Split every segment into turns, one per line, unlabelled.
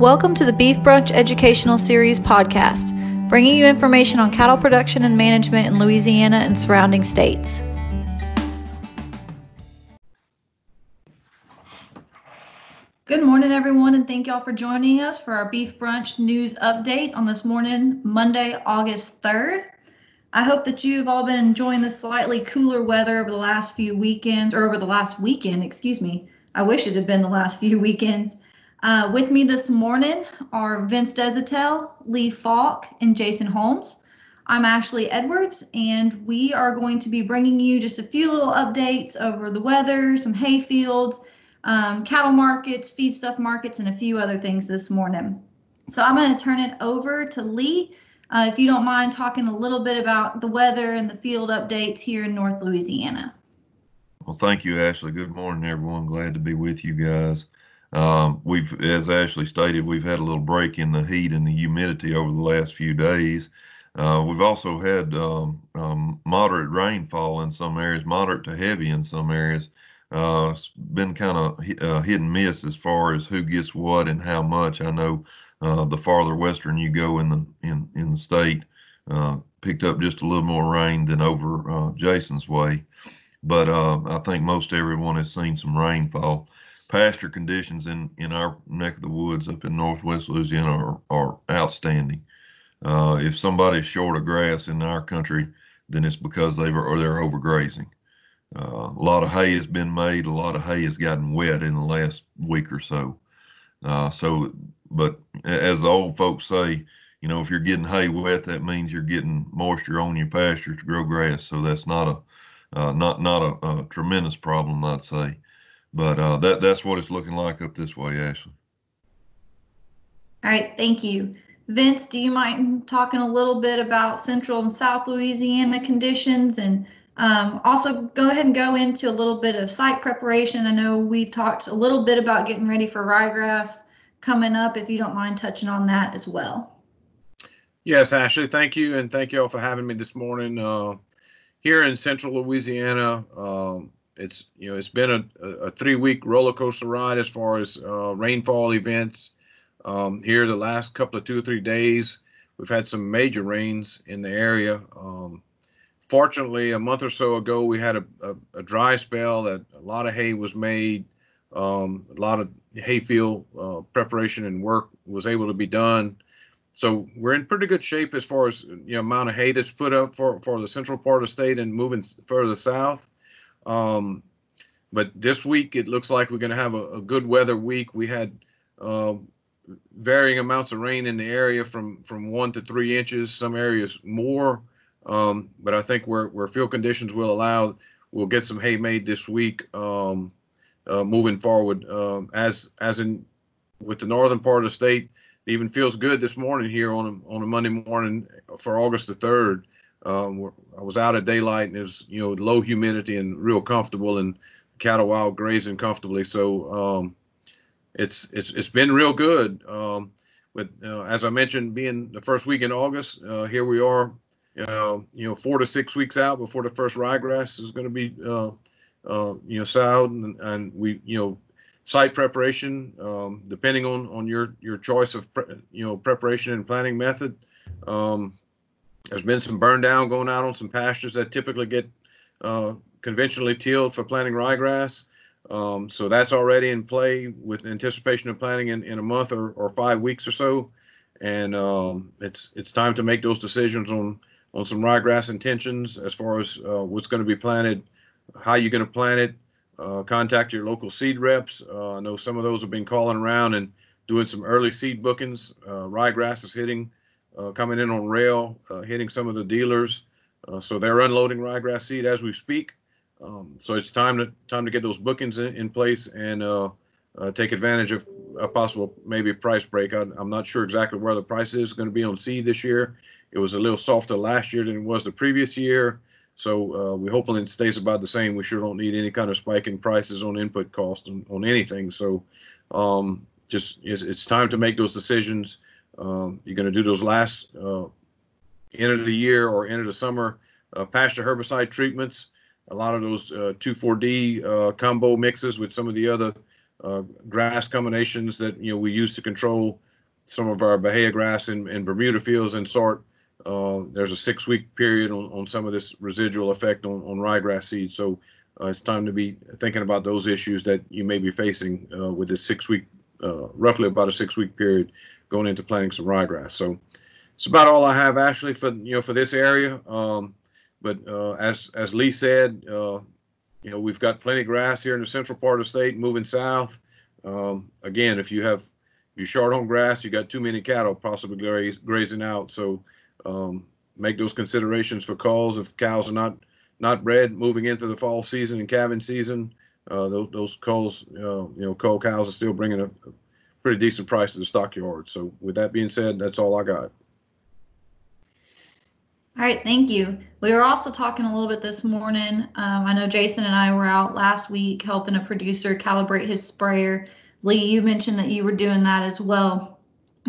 Welcome to the Beef Brunch Educational Series podcast, bringing you information on cattle production and management in Louisiana and surrounding states. Good morning, everyone, and thank y'all for joining us for our Beef Brunch news update on this morning, Monday, August 3rd. I hope that you've all been enjoying the slightly cooler weather over the last few weekends, or over the last weekend, excuse me. I wish it had been the last few weekends. Uh, with me this morning are Vince Deshotel, Lee Faulk, and Jason Holmes. I'm Ashley Edwards, and we are going to be bringing you just a few little updates over the weather, some hay fields, um, cattle markets, feedstuff markets, and a few other things this morning. So I'm going to turn it over to Lee. Uh, if you don't mind talking a little bit about the weather and the field updates here in North Louisiana.
Well, thank you, Ashley. Good morning, everyone. Glad to be with you guys. Um, we've, as Ashley stated, we've had a little break in the heat and the humidity over the last few days. Uh, we've also had um, um, moderate rainfall in some areas, moderate to heavy in some areas. Uh, it's been kind of uh, hit and miss as far as who gets what and how much. I know uh, the farther western you go in the in in the state, uh, picked up just a little more rain than over uh, Jason's way, but I think most everyone has seen some rainfall pasture conditions in in our neck of the woods up in northwest Louisiana are, are outstanding. Uh, if somebody's short of grass in our country, then it's because they were or they're overgrazing. Uh, a lot of hay has been made. A lot of hay has gotten wet in the last week or so. Uh, so, but as the old folks say, you know, if you're getting hay wet, that means you're getting moisture on your pasture to grow grass. So that's not a uh, not not a, a, tremendous problem, I'd say. But uh, that that's what it's looking like up this way, Ashley.
All right, thank you. Vince, do you mind talking a little bit about Central and South Louisiana conditions and um, also go ahead and go into a little bit of site preparation. I know we've talked a little bit about getting ready for ryegrass coming up, if you don't mind touching on that as well.
Yes, Ashley, thank you. And thank you all for having me this morning. Uh, here in Central Louisiana, um, it's you know it's been a, a three week roller coaster ride as far as uh, rainfall events. Um, here the last couple of two or three days, we've had some major rains in the area. Um, fortunately, a month or so ago, we had a, a, a, dry spell that a lot of hay was made. Um, a lot of hayfield uh, preparation and work was able to be done. So we're in pretty good shape as far as you know amount of hay that's put up for, for the central part of the state and moving further south. Um, but this week it looks like we're going to have a, a, good weather week. We had uh, varying amounts of rain in the area from from one to three inches. Some areas more, um, but I think where where field conditions will allow, we'll get some hay made this week. Um, uh, moving forward, um, as as in with the northern part of the state, it even feels good this morning here on a, on a Monday morning for August the third. Um, I was out at daylight and it was, you know, low humidity and real comfortable and cattle wild grazing comfortably. So um, it's it's it's been real good. Um, but uh, as I mentioned, being the first week in August, uh, here we are, uh, you know, four to six weeks out before the first ryegrass is going to be, uh, uh, you know, sowed, and, and, we, you know, site preparation, um, depending on on your your choice of, pre- you know, preparation and planting method. Um, there's been some burn down going out on some pastures that typically get uh, conventionally tilled for planting ryegrass. Um, so that's already in play with anticipation of planting in, in a month or, or five weeks or so. And um, it's it's time to make those decisions on on some ryegrass intentions as far as uh, what's going to be planted, how you're going to plant it. Uh, contact your local seed reps. Uh, I know some of those have been calling around and doing some early seed bookings. Uh, ryegrass is hitting coming in on rail, uh, hitting some of the dealers. Uh, so they're unloading ryegrass seed as we speak. Um, so it's time to time to get those bookings in, in place and uh, uh, take advantage of a possible maybe price break. I, am not sure exactly where the price is going to be on seed this year. It was a little softer last year than it was the previous year. So uh, we hopefully it stays about the same. We sure don't need any kind of spike in prices on input cost on, on anything. So um, just it's, it's time to make those decisions um, you're going to do those last uh, end of the year or end of the summer uh, pasture herbicide treatments. A lot of those uh, 2,4-D uh, combo mixes with some of the other uh, grass combinations that you know we use to control some of our Bahia grass and, Bermuda fields and sort. Uh, there's a six week period on, on some of this residual effect on, on ryegrass seeds. So uh, it's time to be thinking about those issues that you may be facing uh, with this six week, uh, roughly about a six week period going into planting some ryegrass. So it's about all I have, Ashley, for you know for this area. Um, but uh, as as Lee said, uh, you know we've got plenty of grass here in the central part of the state, moving south. Um, again, if you have if you're short on grass, you got too many cattle possibly grazing out. So um, make those considerations for calls if cows are not not bred moving into the fall season and calving season. Uh, those, those culls, uh, you know, cull cows are still bringing a pretty decent price to the stockyard. So with that being said, that's all I got.
All right, thank you. We were also talking a little bit this morning. Um, I know Jason and I were out last week helping a producer calibrate his sprayer. Lee, you mentioned that you were doing that as well.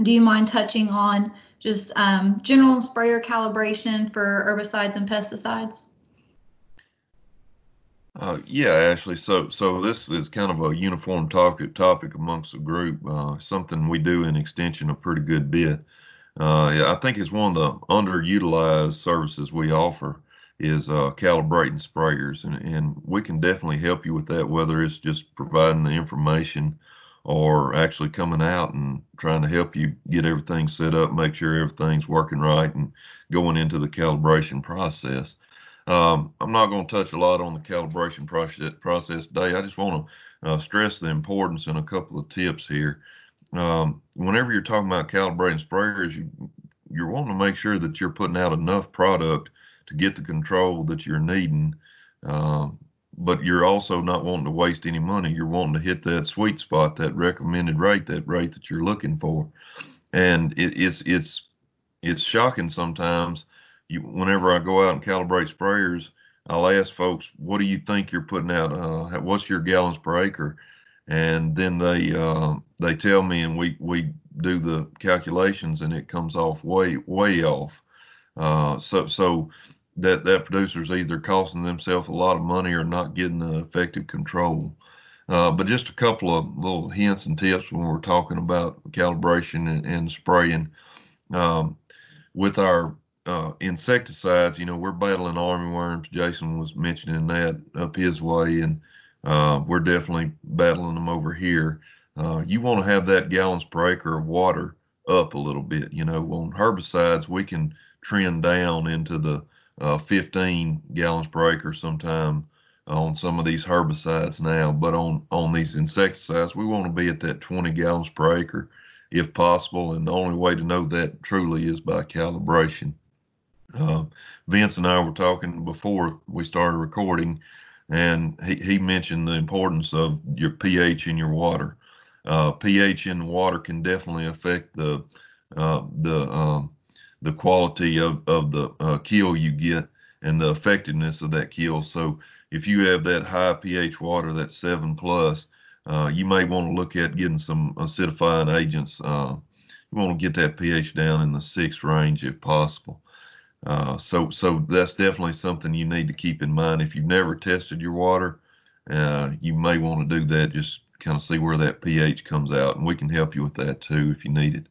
Do you mind touching on just um, general sprayer calibration for herbicides and pesticides?
Uh, yeah, Ashley. So, so this is kind of a uniform topic topic amongst the group. Uh, something we do in extension a pretty good bit. Uh, yeah, I think it's one of the underutilized services we offer is uh, calibrating sprayers, and, and we can definitely help you with that. Whether it's just providing the information or actually coming out and trying to help you get everything set up, make sure everything's working right, and going into the calibration process. Um, I'm not going to touch a lot on the calibration process, process today. I just want to uh, stress the importance and a couple of tips here. Um, whenever you're talking about calibrating sprayers, you, you're wanting to make sure that you're putting out enough product to get the control that you're needing. Uh, but you're also not wanting to waste any money. You're wanting to hit that sweet spot, that recommended rate, that rate that you're looking for. And it, it's it's it's shocking sometimes you, whenever I go out and calibrate sprayers, I'll ask folks, what do you think you're putting out? Uh, what's your gallons per acre? And then they uh, they tell me, and we we do the calculations, and it comes off way way off. Uh, so so that that producer's either costing themselves a lot of money or not getting the effective control. Uh, but just a couple of little hints and tips when we're talking about calibration and, and spraying. Um, with our uh, insecticides, you know, we're battling armyworms. Jason was mentioning that up his way, and uh, we're definitely battling them over here. Uh, you want to have that gallons per acre of water up a little bit. You know, on herbicides, we can trend down into the uh, 15 gallons per acre sometime on some of these herbicides now, but on on these insecticides, we want to be at that 20 gallons per acre if possible. And the only way to know that truly is by calibration. Uh, Vince and I were talking before we started recording, and he, he mentioned the importance of your pH in your water. Uh, pH in water can definitely affect the uh, the um, the quality of, of the uh, kill you get and the effectiveness of that kill. So if you have that high pH water, that seven plus, uh, you may want to look at getting some acidifying agents. Uh, you want to get that pH down in the six range if possible. Uh, so, so that's definitely something you need to keep in mind. If you've never tested your water, uh, you may want to do that. Just kind of see where that pH comes out, and we can help you with that too if you need it.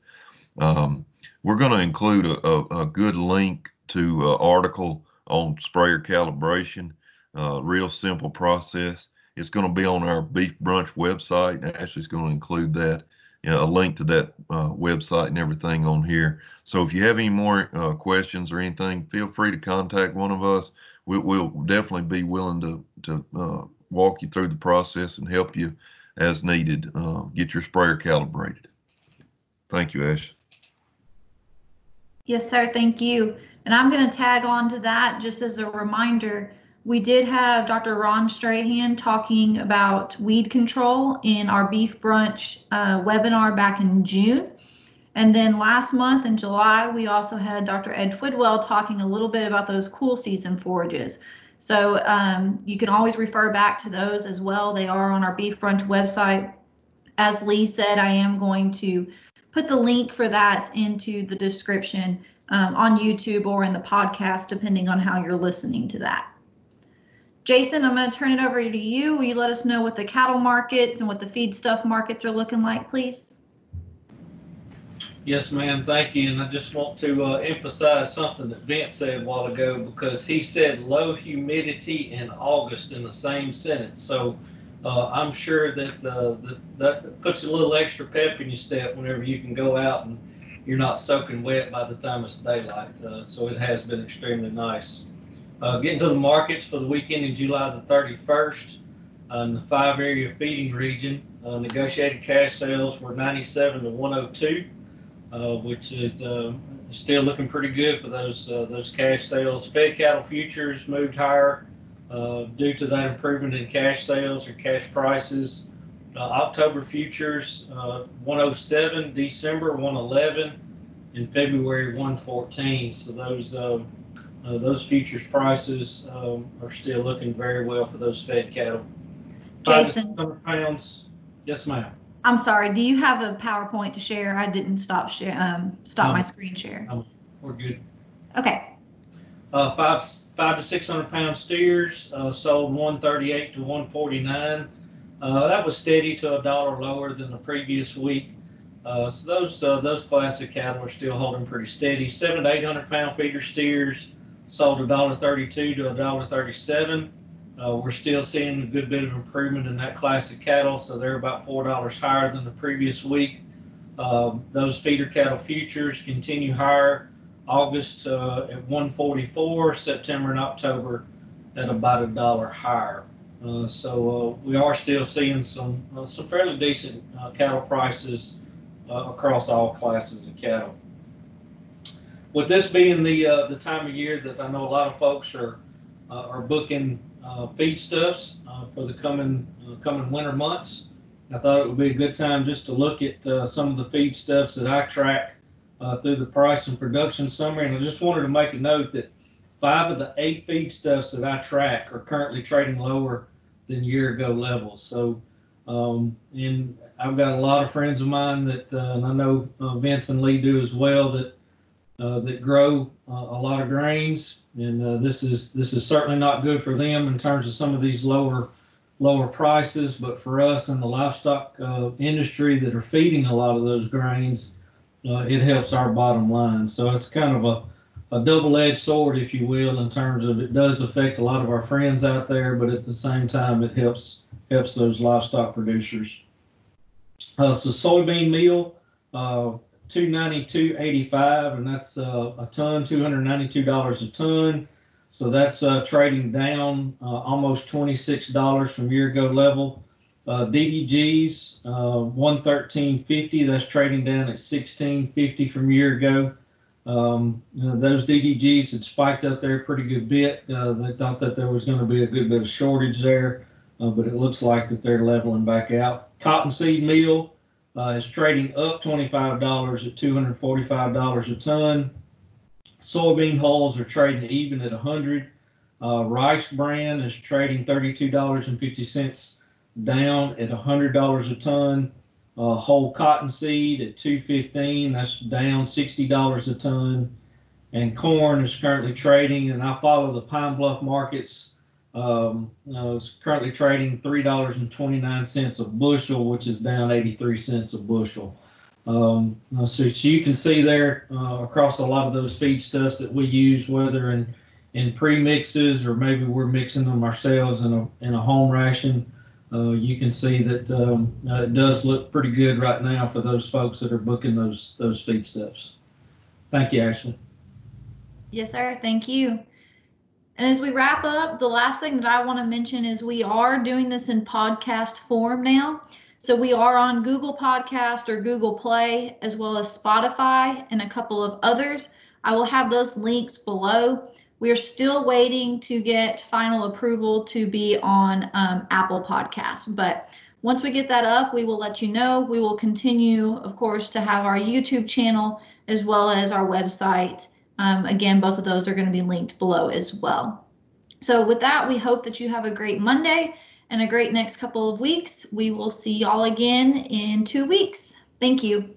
Um, we're going to include a, a, a, good link to an article on sprayer calibration. Uh, real simple process. It's going to be on our Beef Brunch website. Ashley's going to include that you know, a link to that uh, website and everything on here. So if you have any more uh, questions or anything, feel free to contact one of us. We, will definitely be willing to to uh, walk you through the process and help you as needed. Uh, get your sprayer calibrated. Thank you, Ash.
Yes, sir. Thank you. And I'm going to tag on to that just as a reminder we did have Dr. Ron Strahan talking about weed control in our beef brunch uh, webinar back in June. And then last month in July, we also had Dr. Ed Twidwell talking a little bit about those cool season forages. So um, you can always refer back to those as well. They are on our beef brunch website. As Lee said, I am going to put the link for that into the description um, on YouTube or in the podcast, depending on how you're listening to that. Jason, I'm going to turn it over to you. Will you let us know what the cattle markets and what the feedstuff markets are looking like, please?
Yes, ma'am, thank you. And I just want to uh, emphasize something that Vince said a while ago because he said low humidity in August in the same sentence. So uh, I'm sure that, uh, that that puts a little extra pep in your step whenever you can go out and you're not soaking wet by the time it's daylight. Uh, so it has been extremely nice. Uh, getting to the markets for the weekend in July the 31st uh, in the five area feeding region, uh, negotiated cash sales were 97 to 102 uh, which is uh, still looking pretty good for those uh, those cash sales. Fed cattle futures moved higher due to that improvement in cash sales or cash prices. October futures uh, 107, December 111, and February 114. So those those futures prices um, are still looking very well for those fed cattle.
Jason.
pounds. Yes, ma'am.
I'm sorry, do you have a PowerPoint to share? I didn't stop share, um, stop my screen share.
We're good.
Okay,
Uh, five, five to six hundred pound steers, uh, sold one thirty-eight to one forty-nine. Uh, that was steady to a dollar lower than the previous week. Uh, so those, uh, those classic cattle are still holding pretty steady. Seven to eight hundred pound feeder steers sold a dollar thirty-two to a dollar thirty-seven. Uh, we're still seeing a good bit of improvement in that class of cattle, so they're about four dollars higher than the previous week. Um, those feeder cattle futures continue higher. August uh, at 144, September and October at about a dollar higher. Uh, so uh, we are still seeing some uh, some fairly decent cattle prices across all classes of cattle. With this being the uh, the time of year that I know a lot of folks are uh, are booking uh, feedstuffs uh, for the coming uh, coming winter months, I thought it would be a good time just to look at uh, some of the feedstuffs that I track through the price and production summary. And I just wanted to make a note that five of the eight feedstuffs that I track are currently trading lower than year ago levels. So, um, and I've got a lot of friends of mine that, and I know Vince and Lee do as well, that that grow uh, a lot of grains, and uh, this is this is certainly not good for them in terms of some of these lower lower prices. But for us in the livestock uh, industry that are feeding a lot of those grains, uh, it helps our bottom line. So it's kind of a, a double-edged sword, if you will, in terms of it does affect a lot of our friends out there, but at the same time, it helps helps those livestock producers. Uh, so soybean meal, uh, two ninety two eighty five, and that's uh, a ton, two hundred ninety two dollars a ton. So that's uh, trading down uh, almost twenty six dollars from year ago level. Uh, DDGs, uh, 113.50. That's trading down at 16.50 from year ago. Um, uh, those DDGs had spiked up there pretty good bit. Uh, they thought that there was going to be a good bit of shortage there, uh, but it looks like that they're leveling back out. Cottonseed meal uh, is trading up $25 at $245 a ton. Soybean hulls are trading even at 100. Uh, rice bran is trading $32.50 down at $100 a ton. Uh, whole cotton seed at 215, that's down $60 a ton. And corn is currently trading, and I follow the Pine Bluff markets. Um, it's currently trading $3.29 a bushel, which is down 83 cents a bushel. Um, so you can see there uh, across a lot of those feedstuffs that we use, whether in in pre-mixes or maybe we're mixing them ourselves in a in a home ration. Uh, you can see that um, uh, it does look pretty good right now for those folks that are booking those those feedstuffs. Thank you, Ashley.
yes, sir. Thank you. And as we wrap up, the last thing that I want to mention is we are doing this in podcast form now. So we are on Google Podcast or Google Play, as well as Spotify and a couple of others. I will have those links below. We are still waiting to get final approval to be on um, Apple Podcasts. But once we get that up, we will let you know. We will continue, of course, to have our YouTube channel as well as our website. Um, again, both of those are going to be linked below as well. So, with that, we hope that you have a great Monday and a great next couple of weeks. We will see y'all again in two weeks. Thank you.